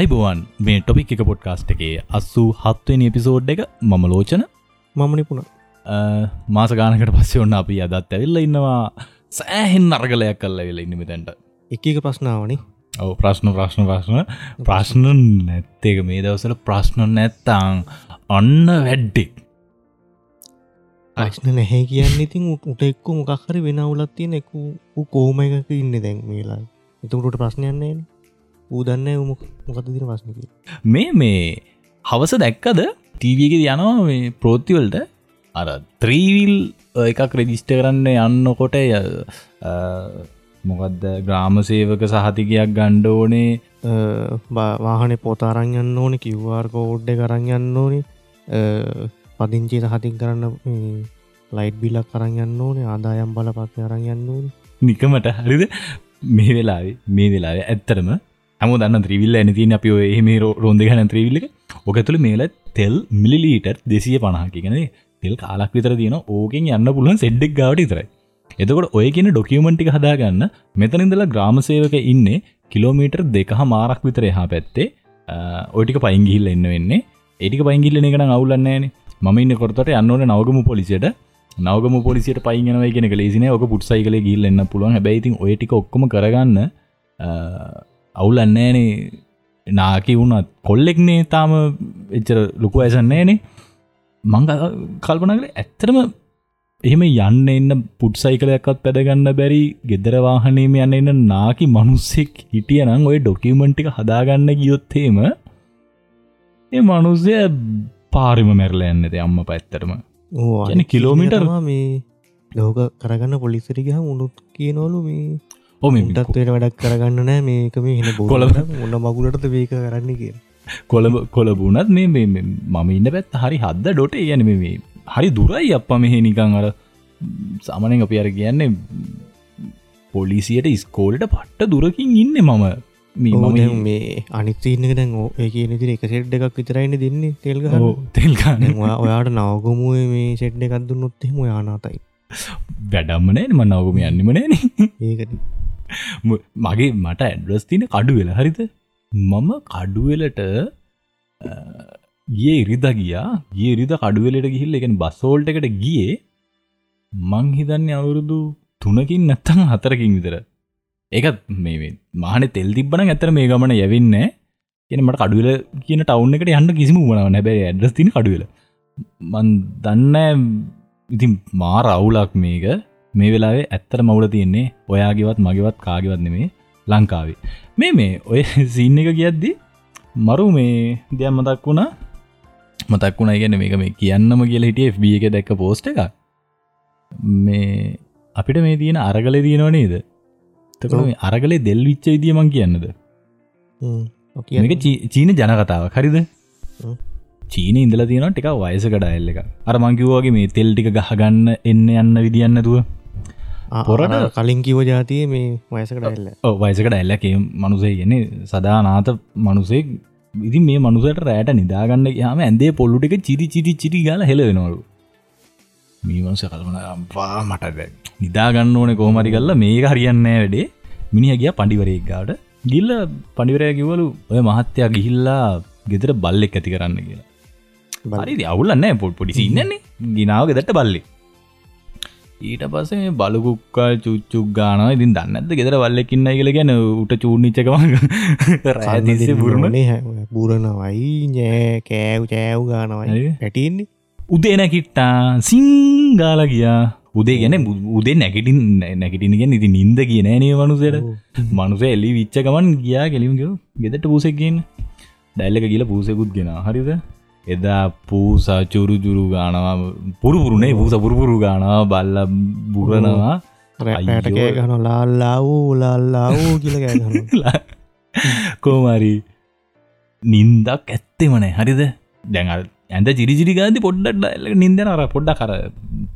අයිබෝවන් මේ ටොපික් එක පොඩ්කාස්ට් එකේ අස්සූ හත්වෙනි එපිසෝඩ් එක මම ලෝචන. මම නිපුණ. මාස ගානකට පස්සේ ඔන්න අපි අදත් ඇවිල්ල ඉන්නවා. සෑහෙන් අර්ගලයක් කල්ල වෙල ඉන්න මෙතැන්ට එක එක ප්‍රශ්නාවනි ඔව ප්‍රශ්න ප්‍රශ්න ප්‍රශ්න. ප්‍රශ්න නැත්තේක මේ දවසල ප්‍රශ්න නැත්තං. ඔන්න වැඩ්ඩෙක් ප්‍රශ්න නැහැ කියන්න ඉතින් උට එක්කු මොකක්හරි වෙන උලත් තියෙන එක කෝම එකක ඉන්න දැන් මේලා එතුකට ප්‍රශ්නයන්නේ ඌදන්න මොකද දින ප්‍රශ්නක මේ මේ හවස දැක්කද? ටීවක යනවා මේ ප්‍රෝතිවල්ට අර ත්‍රීවිල් එකක් රෙජිස්ට කරන්න යන්නකොට මොකක්ද ග්‍රාම සේවක සහතිකයක් ගණ්ඩෝනේ වාහන පොතාරං යන්න ඕන කිව්වාර් කෝඩ්ඩ කරන්න ඕනි. පදිංචි සහතින් කරන්න ලයිට් බිලක් කරන්න ඕනේ ආදායම් බලපත් අරන් යන්න ඕන. නිකමට හරිද? මේ වෙලාවේ මේ වෙලාව ඇත්තරම හම දන්න ත්‍රීවිල්ල ඇනතින අපි එහම රොන්ද ගන ත්‍රීවිල්ල ඕක තුළ මේල තෙල් මිලිලීටර් දෙසිය පණහකිගෙන තෙල් කාලක් විතර තියෙන ඕකෙන් යන්න පුළුවන් සෙඩ්ඩෙක් ගවට තරයි එතකොට ඔය කියන ඩොකියමටික හදාගන්න. මෙතනින්දලා ග්‍රාමසේවක ඉන්නේ කිලෝමීටර් දෙකහ මාරක් විතර එහා පැත්තේ. ඔටික පයිංගිහිල්ල එන්න වෙන්නේ. ඒටික පයිංගිල්ල එකන අවුලන්නේන ම ඉන්න කොරතට යන්නවන නවගම පොලිසියට. නවගම පොලිසිට පයිනව කියෙන ලේසින ඔක පුට්සයි කල ගිල්ල එන්න පුළුවන්. හැබැයිතින් ඔයටික ඔක්කම කරගන්න අවුලන්නේනේ නාකි වුණත් කොල්ලෙක්නේ තාම එච්චර ලොකු ඇසන්නේනේ මං කල්පනකල ඇත්තරම එහෙම යන්න එන්න පුට්සයිකලයක්ත් පැදගන්න බැරි ගෙදරවාහනේම යන්න එන්න නාකි මනුස්සෙක් හිටිය නම් ඔය ඩොකියමන්ටික හදාගන්න ගියොත්තේම ඒ මනුස්සය පාරිම මැරල යන්නද අම්ම පැත්තරම ඕ කිලෝමිටර් මේ ලෝක කරගන්න පොලිසරිගහ උනුත් කියනවලු මේ ඕම තත්වයට වැඩක් කරගන්න නෑ. මේකම හෙන බොල ඔන්න මගුලටද වේක කරන්න කිය කොළඹ කොළබුණත් මේ මම ඉන්න පැත් හරි හද්ද ඩොට ගැන මේ හරි දුරයි අප මෙහෙ නිකං අර සාමනෙන් අපි අර කියන්නේ පොලිසියට ස්කෝල්ට පට්ට දුරකින් ඉන්න මම. මේ මේ අනිතීනක දැන් ඒ කියන තිර එක සෙට් එකක් විතරයින්න දෙන්නේ තෙල්ග තෙල්ගන්න ඔයාට නවගමුව මේ සෙට් එකක් දුන්නොත්තෙම යානාතයි වැඩම්මනෑ ම නවගම යන්නමනෑන ඒකට මගේ මට ඇඩ්‍රස් තින කඩු වෙලා හරිත මම කඩුවෙලට ගිය ඉරිද ගියා. ගේ ඉරිද කඩුවෙලට ගිහිල්ල එකෙන් බස්සෝල්ට එකට ගියේ. මං හිතන්නේ අවුරුදු තුනකින් නැත්තං හතරකින් විතර. ඒකත් මේ මාන තෙල් තිබන ඇතර මේ ගමන යවෙන්න එන මට කඩුවල කියන ටවුන් එකට යන්න කිසිම වුණව නැබැ ඇඩ්‍රස් තින කඩුවල. මන් දන්න ඉතින් මාර අවුලක් මේක. මේ වෙලාවේ ඇත්තර මවුල තියෙන්නේ ඔයාගේවත් මගේවත් කාගෙවත් නෙමේ ලංකාවේ. මේ මේ ඔය සින්න එක කියද්දි මරු මේ දෙයක් මතක් වුණා? මතක් වුණ ගැන මේක මේ කියන්නම කියල හිටිය FB එක දැක්ක පෝස්ට එක මේ අපිට මේ තියෙන අරගල තියෙනව නේද? තක අරගලේ දෙල් විච්ච විදිියමං කියන්නද? චීන ජනකතාව හරිද? චීන ඉඳල තියෙන ටික වයසකට ඇල්ල එක අරමංකිවගේ මේ තෙල් ටික ගහගන්න එන්න යන්න විදිියන්නතුව පොරට? කලින් කිව ජාතිය මේ වයසකට ඇල්ල වයසකට ඇල්ලක මනුසේ ගෙන සදානාත මනුසේ ඉතින් මේ මනුසට රෑට නිදාගන්න යාම ඇන්දේ පොල්ලුටික චිරි චිරි චිරි ගල හෙලවෙනවලු මීමන්ස කල්මන අම්පා මට නිදාගන්න ඕන කෝමරි කල්ල මේක හරියන්නේ වැඩේ. මිනිහ ගිය පඩිවරයෙක් ගාට ගිල්ල පඩිවරය කිවලු ඔය මහත්තයා ගිහිල්ලා ගෙදර බල්ලෙක් ඇති කරන්න කියලා. හරි අවුලන්න පොල් පොඩිසි ඉන්නන්නේ ගිනාව ගෙදට බල්ලෙක් ඊට පසේ බලකුක්කල් චුච්චුක් ගාන ඉතින් දන්නද ගෙදර වල්ලකින්න කියල ගැන උට චූර්නිච්චකම රෑදිසේ බුරණනේ බුරණවයි නෑ කෑව් චෑව් ගානවයි. පැටින්නේ උදේ නැකිට්ටා සිංගාල ගියා. උදේ ගැන උදේ නැකිටින් නැකිටිනගෙන් ඉති නින්ද කිය නෑනේ මනුසයට මනුස එල්ලි විච්චකමන් ගියා කෙලින්ග ගෙදට පූසෙක්ගෙන් ඩැල්ලක කියල පූසෙකුත් ගෙන. හරිද එදා පූසා චුරුජුරු ගානවා පුරුපුරුණේ පූස පුරුපුරු ගානවා බල්ල බුරනවා. රෑටකෑ ගන ලාල්ලා වූ ලාල්ලා වූ කියල කෝමරි නින්දක් ඇත්තෙමනේ හරිද? දැඟ ඇඳ චිරිචිරි ගාති පොඩ්ඩ එල්ල නින්දන අර පොඩ්ඩ කර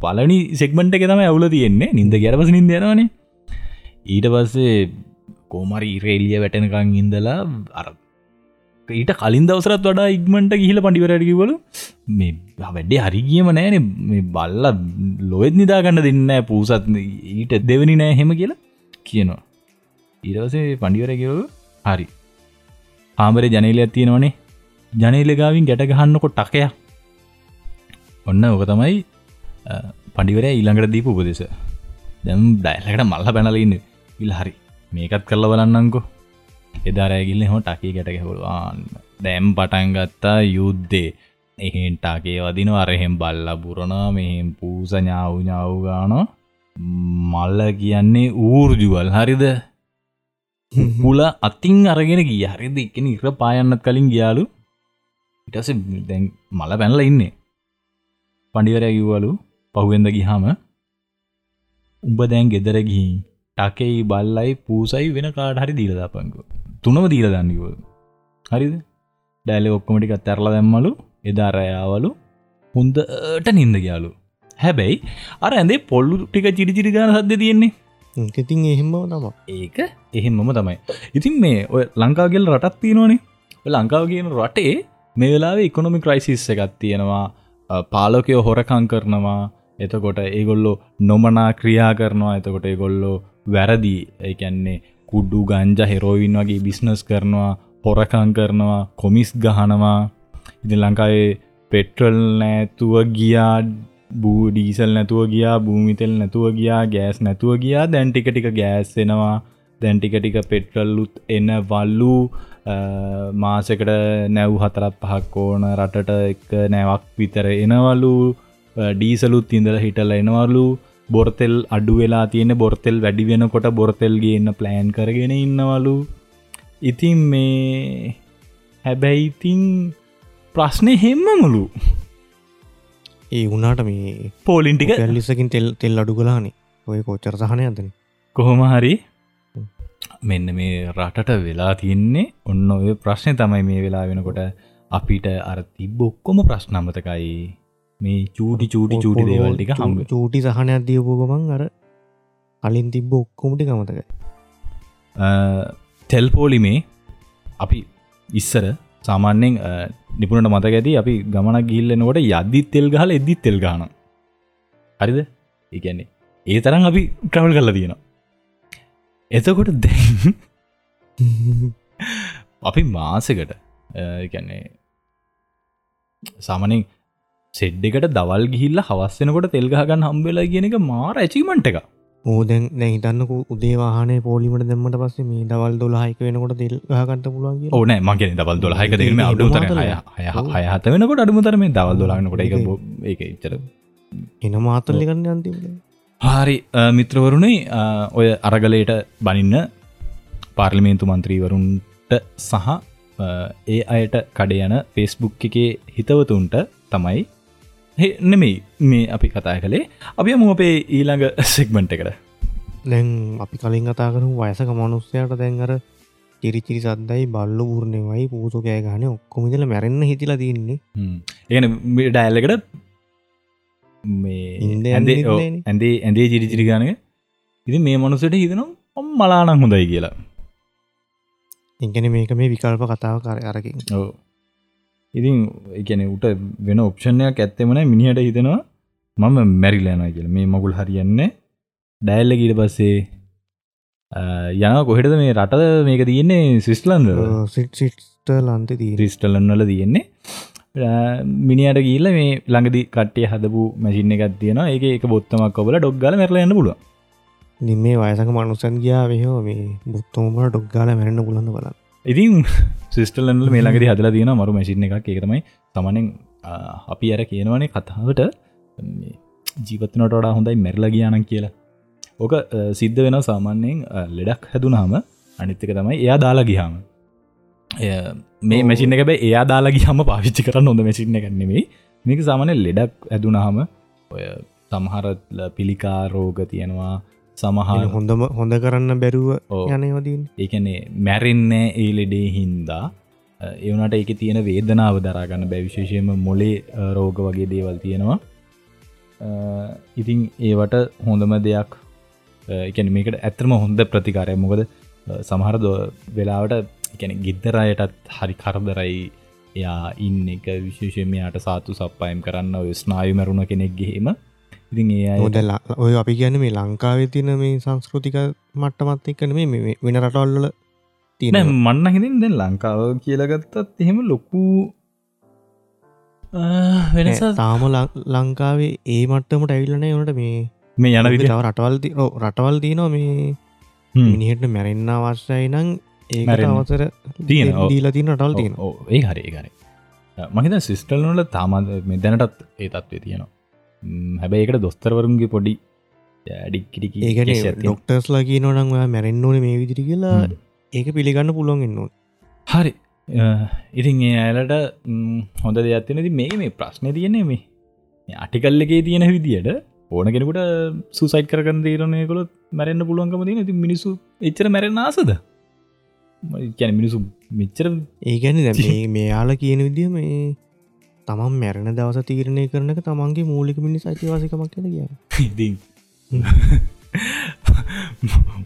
පලනි සෙක්මට එක තම ඇවුල තියෙන්නේ. නින්ද ගැරපස නින්දයනවනේ ඊට පස්සේ කෝමරි ඉරේලිය වැටෙනකං ඉන්දලා අර ඊට කලින් දවසරත් වඩා ඉක්මට ගිහිල පඩිවරටකිවල මේ වැඩේ හරිගියම නෑන. මේ බල්ල ලොවෙත් නිදාගන්න දෙන්න පූසත් ඊට දෙවනි නෑ හෙම කියලා කියනවා. ඊරවසේ පඩිවරකිව හරි. ආමරය ජනීලයක් තියෙනවනේ. ජනීලගාවින් ගැට ගහන්නකො ටකයක් ඔන්න ඕක තමයි පඩිවර ඊළඟට දීපු උපදෙස. දැම් ඩයිලකට මල්ල පැනලඉන්න ඉල් හරි. මේකත් කරල බලන්නංකෝ එදාරෑගිල්ල හෝ ටකී ගැට ගැහුළුවන් දැම් පටන්ගත්තා යුද්ධේ. එහෙන්ටාගේ වදින අරහෙම් බල්ල බුරණා මෙහෙම් පූස ඥාව් ඥාව්ගාන මල්ල කියන්නේ ඌර්ජුවල්. හරිද? පුල අතින් අරගෙන ගිය. හරිද? එකන ඉර පායන්නත් කලින් ගියාලු. ඉටස දැන් මල පැනල ඉන්නේ. පඩිවරය කිව්වලු පහුවෙන්ද ගිහාම උඹ දැන් ගෙදර ගිහින් ටකෙයි බල්ලයි පූසයි වෙන කාඩ හරි දීලදාපංකු තුනම දීල දන්නකිව හරිද? ඩැල ඔක්කොමටික් අත්තරල දැම්මලු එදාරයාවලු හොන්දට නින්ද ගයාලු. හැබැයි අර ඇඳේ පොල්ලු ටික චිරිචිරි ගාන සද්ද තියෙන්නේ. ඉතින් එහෙම තම ඒක එහෙම්මම තමයි. ඉතින් මේ ඔය ලංකාගෙල් රටත් තියෙනවානේ. ලංකාව කියන රටේ මේ වෙලාවේ ඉකොනොමි ක්‍රයිසිස් එකත් තියෙනවා. පාලකයෝ හොරකං කරනවා. එතකොට ඒගොල්ලෝ නොමනා ක්‍රියා කරනවා. එතකොට ඒගොල්ලෝ වැරදි. ඒකැන්නේ කුඩ්ඩු ගංජ හෙරෝවින් වගේ බිස්නස් කරනවා හොරකං කරනවා කොමිස් ගහනවා. ඉති ලංකාවේ පෙට්‍රල් නෑතුව ගියා බූ ඩීසල් නැතුව ගියා භූමිතෙල් නැතුව ගියා ගෑස් නැතුව ගියා දැන් ටික ටික ගෑස් එෙනවා. දැන් ටික ටික පෙට්‍රල්ලුත් එන්න වල්ලු මාසකට නැව් හතරත් පහක් ඕන රටට එක නැවක් විතර එනවලු. ඩීසලුත් ඉඳල හිටල එනවලු. බොර්තෙල් අඩු වෙලා තියෙන බොර්තෙල් වැඩි වෙනකොට බොර්තෙල්ගේ එන්න ප්ලෑන් කරගෙන ඉන්නවලු. ඉතින් මේ හැබැයිඉතින් ප්‍රශ්නය හෙම්ම මුළු ඒ වුනාට මේ පෝලින්ටික ඇල්ලිසකින් තෙල් තෙල් අඩු කලානේ ඔය කෝච්චර සහනය අදන කොහොම හරි. මෙන්න මේ රටට වෙලා තියන්නේ ඔන්න ඔය ප්‍රශ්නය තමයි මේ වෙලා වෙනකොට අපිට අර තිබ්බ ඔක්කොම ප්‍රශ්නමතකයි මේ චූටි චූටි චූටි දේවල්ටික හම්බ චූටි සහනයක් දියපුගමන් අර කලින් තිබ්බ ඔක්කොමටි කමතක තෙල් පෝලිමේ අපි ඉස්සර සාමාන්‍යෙන් නිපුණට මතක ඇති අපි ගමනක් ගිල්ලනකොට යද්දිත් තෙල් ගහල එද්දිත් තෙල් ගාන හරිද? ඒගැන්නේ ඒ තරම් අපි ට්‍රවල් කරලා තියෙනවා. එතකොට දැ අපි මාසකට ගැන්නේ සාමනින් සෙඩ්ඩකට දවල් ගිහිල්ල හවස්සෙනකොට තෙල්ගහගන්න හම්බෙලා කියන එක මාර ඇචීමට එක ඕදැන් දැහිතන්නක උදේවාහනේ පෝලිමට දෙමට පස්සේ මේ දවල් දොලාහික වෙනකොට දෙල් ගහන්ට පුළුවන් ඕන මගේ දවල් දොලාහික දෙම අඩුතර හය හත වෙනකොට අඩුමතර මේ දවල් දොලානකොට එක ඒක ඉච්චර. එන මාතල්ලි කන්න අන්තිම හරි මිත්‍රවරුණයි ඔය අරගලයට බනින්න පාර්ලිමේන්තු මන්ත්‍රීවරුන්ට සහ ඒ අයට කඩයන ෆෙස්බුක් එකේ හිතවතුන්ට තමයි නෙමෙයි මේ අපි කතා කළේ. අපි මු අපේ ඊළඟ සෙක්මන්ට් එකට. දැන් අපි කලින් කතා කරු වයසක මනුස්සයට දැන්ගර චිරිචිරි සද්දයි බල්ලු පූර්ණයවයි පූසු කෑ ගන ඔක්කොමිදල මැරෙන්න්න හිතිලා තින්නේ. ඒන ඩෑල්ලකට මේ ඇදේ ඇදේ ඇදේ චිරිචිරි ගානක ඉති මේ මනුසට හිතනම් ඔම් මලානං හොඳයි කියලා. ඉගෙන මේක මේ විකල්ප කතාව කර අරකින්. ඕ ඉතින් එකන උට වෙන ඔප්ෂණයක් ඇත්තෙමන මිනිහට හිතෙනවා මම මැරිලෑන කියල. මේ මගුල් හරියන්නේ ඩැල්ල ගීට පස්සේ යන කොහෙටද මේ රට මේක තියන්නේ? සිස්ලන්ද ලන්ත ්‍රිස්ටලන්නල තියෙන්නේ. මිනිට ගීල මේ ළඟදි කට්ටිය හදපු මැසින්න එකත් තියෙන ඒක එක බොත්තමක් ඔබල ඩොක්ගල මැරලන්න පුල නිම වයසක මනුසන් ගියා වහෝ මේ බොත්තෝමට ඩොක්ගාල මැරන්න පුලන්න බල ඉතින් සිස්ටලන්ල මේ ළඟදි හදලා තියෙන මරු මැසින්න එකක්. ඒකතමයි තමනෙන් අපි අර කියනවනේ කතාවට ජීවතනට වඩා හොඳයි මැරල ගියානන් කියලා. ඕක සිද්ධ වෙන සාමාන්‍යයෙන් ලෙඩක් හැදුනාම අනිත්තක තමයි එයා දාලා ගිහාම මේ මැසින එක බෑ එයා දාලා ගිහම පාවිච්චි කරන්න හොඳ මැසින්න එකන්නෙමේ මේක සාමානය ලෙඩක් ඇදුනාම ඔය සමහරත් පිළිකා රෝග තියෙනවා සමහර හොඳම හොඳ කරන්න බැරුව යනයෝදීන් ඒකනේ මැරෙන්න ඒ ලෙඩේ හින්දා එවනට ඒක තියෙන වේදනාව දරාගන්න බැවිශේෂයම මොලේ රෝග වගේ දේවල් තියෙනවා. ඉතින් ඒවට හොඳම දෙයක් එකන මේකට ඇත්‍රම හොඳ ප්‍රතිකාරය මොකද සමහර වෙලාවට එකන ගිද්දරයටත් හරි කරදරයි. එයා ඉන්න එක විශේෂමයාට සාතු සප්පයම් කරන්න ස්නායු මැරුණ කෙනෙක්ගෙහෙම ඉතින් ඒ හොදලා ඔය අපි ගැන මේ ලංකාවේ තින මේ සංස්කෘතික මට්ටමත් එක්කන මේ වෙන රටවල්ල තියෙන මන්න හිතින් දැන් ලංකාව කියලගත්තත් එහෙම ලොකු වෙනස තාම ලංකාවේ ඒ මට්ටමට ඇවිල්ලන වනට මේ මේ යන විදි තව රටවල් රටවල් තියනවා මේ මිනිහට මැරෙන්න්න අවශ්‍යයි නං ඒ. අවසර ඔව්. දීලා තින රටවල් තියෙන ඒ හරි ගන මහිත සිස්ටල්නල තාමද මේ දැනටත් ඒ තත්වේ තියෙනවා ම්, හැබැයි එකට දොස්තරවරුන්ගේ පොඩි ඩික්කිටි ඒකන ඩොක්ටර්ස්ලා කියනවනං ඔයා මැරෙන්න්න ඕන මේ විදිරි කියලා. ඒක පිළිගන්න පුළුවන් එන්නවා හරි. ඉතින් ඒ ඇලට හොඳ දෙයක්ත්තිනති මේ මේ ප්‍රශ්නය තියන්නේ මේ අටිකල්ල එකේ තියෙන විදියට ඕන කෙනෙකුට සුසයිට් කරගන්න තීරණය කොළොත් මැරෙන්න්න පුළුවන්කම තින ති මිනිසු එච්චර මැරෙන ආසද? කැන මිනිසු මෙච්චර ඒගැන මේ යාල කියන විදිහ මේ තමන් මැරණ දවස තීරණය කරනක තමන්ගේ මූලික මිනිස් අයිතිවාසිකමක් කර කිය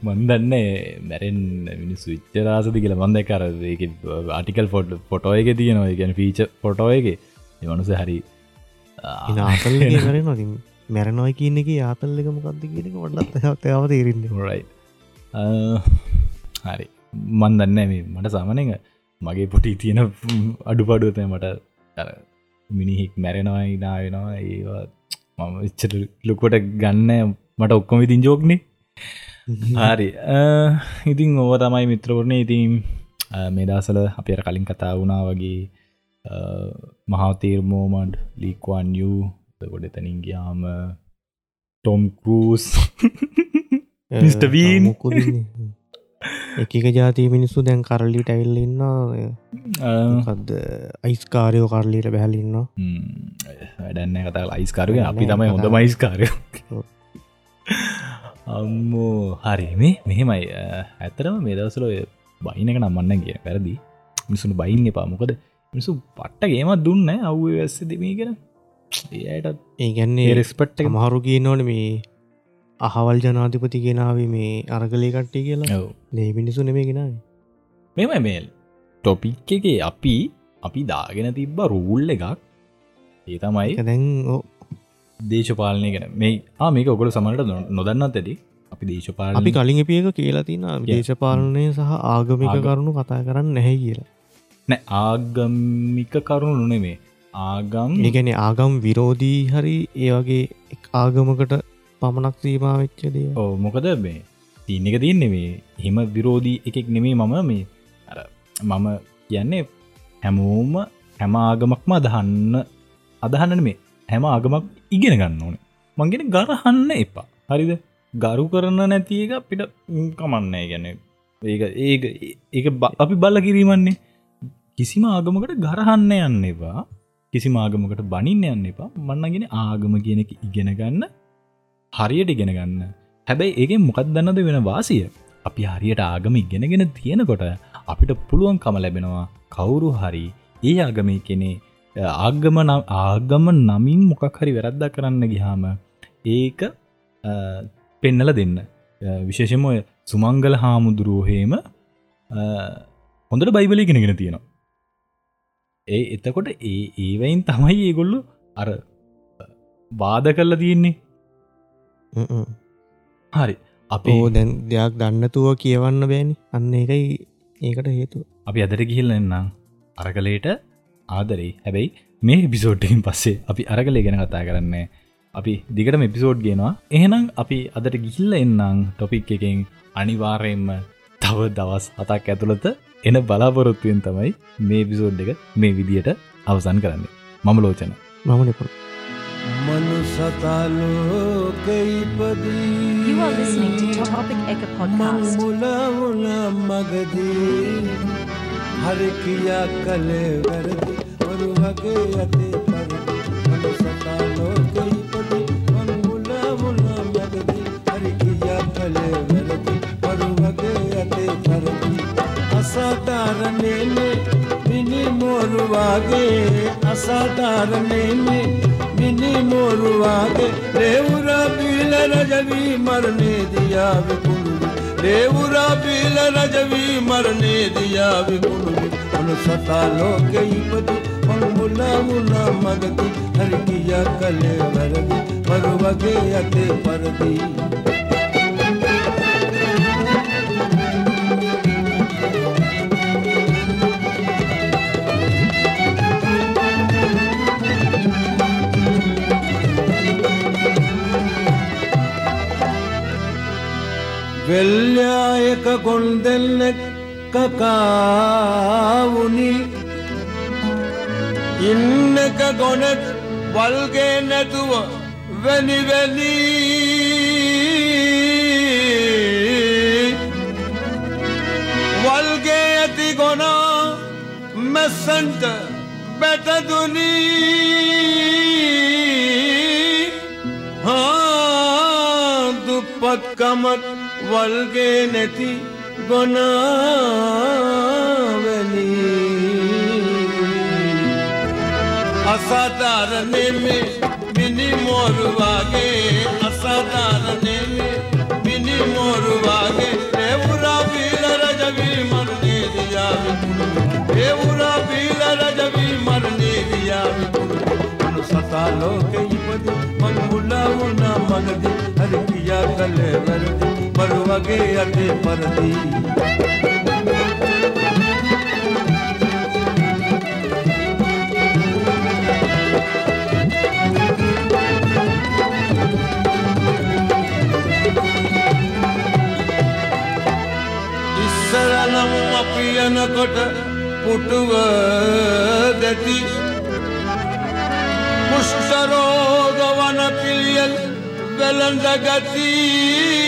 මන්දන්න මැරෙන් මිනිස්සු විච්චරාසති කියල මන්ද කර ආටිකල් ෆොට් ෆොටෝ එක තියෙනවා. ගැන ෆීච ෆොටෝ එක. මනුස හරි කරන නොති මැරණොයි කියන එක ආතල්ලක මොකක්ද කියනක වඩත් තයාව තේරෙන්නේ. රයි හරි. මන් දන්න මේ මට සාමනක මගේ පොටි තියෙන අඩුපඩුවතය මට මිනිහික් මැරෙනවායි නාවෙනවා ඒවා මම ඉච්චට ලොකොට ගන්න. මට ඔක්කොම ඉතින් ජෝක්නේ හරි. ඉතින් ඕව තමයි මිත්‍රවරණය ඉතින් මේ දසල අප අර කලින් කතා වුණා වගේ මහතීර්මෝමඩ් ලීක්වාන් යු ගොඩ තනින් ගයාම ටොම් කරස් Mr. එකක ජාතිය මිනිස්සු දැන් කරලිට ඇවිල්ලන්න කද අයිස්කාරයෝ කරලීට බැහලින්න වැඩන්න කතා ලයිස්කාරය අපි තමයි හොඳ මයිස්කාරය අම්මෝ. හරි. මේ මෙහෙමයි. අ, ඇත්තරම මේ දවසල බයින එක නම්මන්න කිය පැරදි මිසුන් බයින්න එපා. මොකද මිසු පට්ට ගේමත් දුන්න අව්ව වැස්ස දෙමී කර ඒයට ඒගැන්නේ රෙස්පට් මහරු කියනවන මේ අහවල් ජනාධිපති ගෙනාව මේ අරගලය කට්ටි කියලා. ලේ මිනිසු නෙමේ ගෙනාව. මෙම මේල් ටොපික් එක අපි අපි දාගෙන තිබ්බ රූල් එකක්. ඒ තමයි දැන් දේශපාලනය ගැන. මේ මේක ඔකොල සමට නොදන්නත් ඇති. අපි දේශපාල අපි කලින් එපියක කියලා තින දේශපාලනය සහ ආගමික ආග- කරුණු කතා කරන්න නැහැ කියලා. නෑ ආගමික කරුණු නෙමේ. ආගම් ඒගැන ආගම් විරෝධී හරි ඒ වගේ එක් ආගමකට පමණක් සීමා වෙච්ච දේ ඕ මොකද මේ තියන්න එක තියන්නේ මේ හෙම විරෝධී එකෙක් නෙමේ මම මේ අර මම කියන්නේ හැමෝම හැම ආගමක්ම අදහන්න අදහන්න මේ හැම ආගමක් ඉගෙන ගන්න ඕන. මංගෙන ගරහන්න එපා. හරිද? ගරු කරන නැති එක අපිට කමන්න ගැන ඒක ඒක ඒක බ- අපි බල්ල කිරීමන්නේ. කිසිම ආගමකට ගරහන්න යන්න එපා. කිසි ආගමකට බනින්න යන්න එපා. මන්නගෙන ආගම කියන එක ඉගෙන ගන්න හරියට ඉගෙන ගන්න. හැබැයි ඒකෙන් මොකක් දන්නද වෙන වාසිය? අපි හරියට ආගම ඉගෙනගෙන තියෙනකොට අපිට පුළුවන්කම ලැබෙනවා කවුරු හරි ඒ ආගමේ කෙනේ ආගම නම් ආගම නමින් මොකක් හරි වැරද්දා කරන්න ගිහාම ඒක අ, පෙන්නල දෙන්න. අ, විශේෂම ඔය සුමංගල හාමුදුරුවහේම හොඳට බයිබලි ගෙනගෙන තියෙනවා. ඒ එතකොට ඒ ඒවයින් තමයි ඒගොල්ලු අර බාධ කරලා තියෙන්නේ. හරි. අපේ දැන් දෙයක් දන්නතුව කියවන්න බෑනි. අන්න එකයි ඒකට හේතු අපි අදර ගිහිල්ල එන්නම්. අරකලේට ආදරෙයි හැබැයි මේ එපිසෝඩ්ටකින් පස්සේ අපි අරගලේ ගැන කතා කරන්න. අපි දිගටම එපිසෝඩ් ගෙනවා. එහෙනම් අපි අදට ගිහිල්ල එන්නම් ටොපික් එකෙන් අනිවාර්යෙන්ම තව දවස් අතක් ඇතුළත එන බලාපොරොත්තුවෙන් තමයි මේ පිසෝඩ් එක මේ විදියට අවසන් කරන්නේ. මම ලෝචන. මම නිපුර මනුසතලෝකයිපදී You are listening to Topic Eka podcast. असाधारणे में बिनी मोर वागे असाधारणे में बिनी मोरुआ के रेवरा पील रजवी मरने दिया विपुल रेवरा पील रजवी मरने दिया विपुल उन सता लोग पति मुला मगती हर किया कले भरती पर वगे अते परती එක ගොන් දෙන්නෙක් කකාවුනි ඉන්න එක ගොනෙක් වල්ගේ නැතුව වැනිවැනි වල්ගේ ඇති ගොනා මැස්සන්ට බැටදුනී දුප්පත්කමත් වල්ගේ නැති ගොනාවැනි අසාධාරණෙමේ මිනිමෝරුවාගේ අසාධාරණෙමේ මිනිමෝරුවාගේ එවුරා බීල රජවී මරණේ දියාවිකුණු එවුරා බීල රජවී මරණේ දියාවිකුණු අනු සතා ලෝකෙ ඉපදි මං මුලා වුණා මගදී හරි කියා කළේ වැරදි මරු වගේ අතේ පරදී. ඉස්සරනම් අපි යනකොට පුටුව දැති. කුෂ්ටරෝග වන පිළියල් වෙළඳ ගති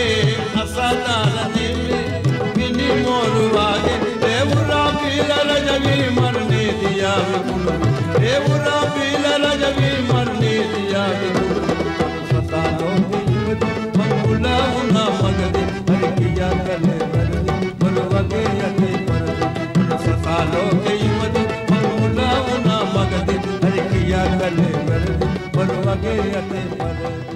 गले मर्द बनवा के अते मर्द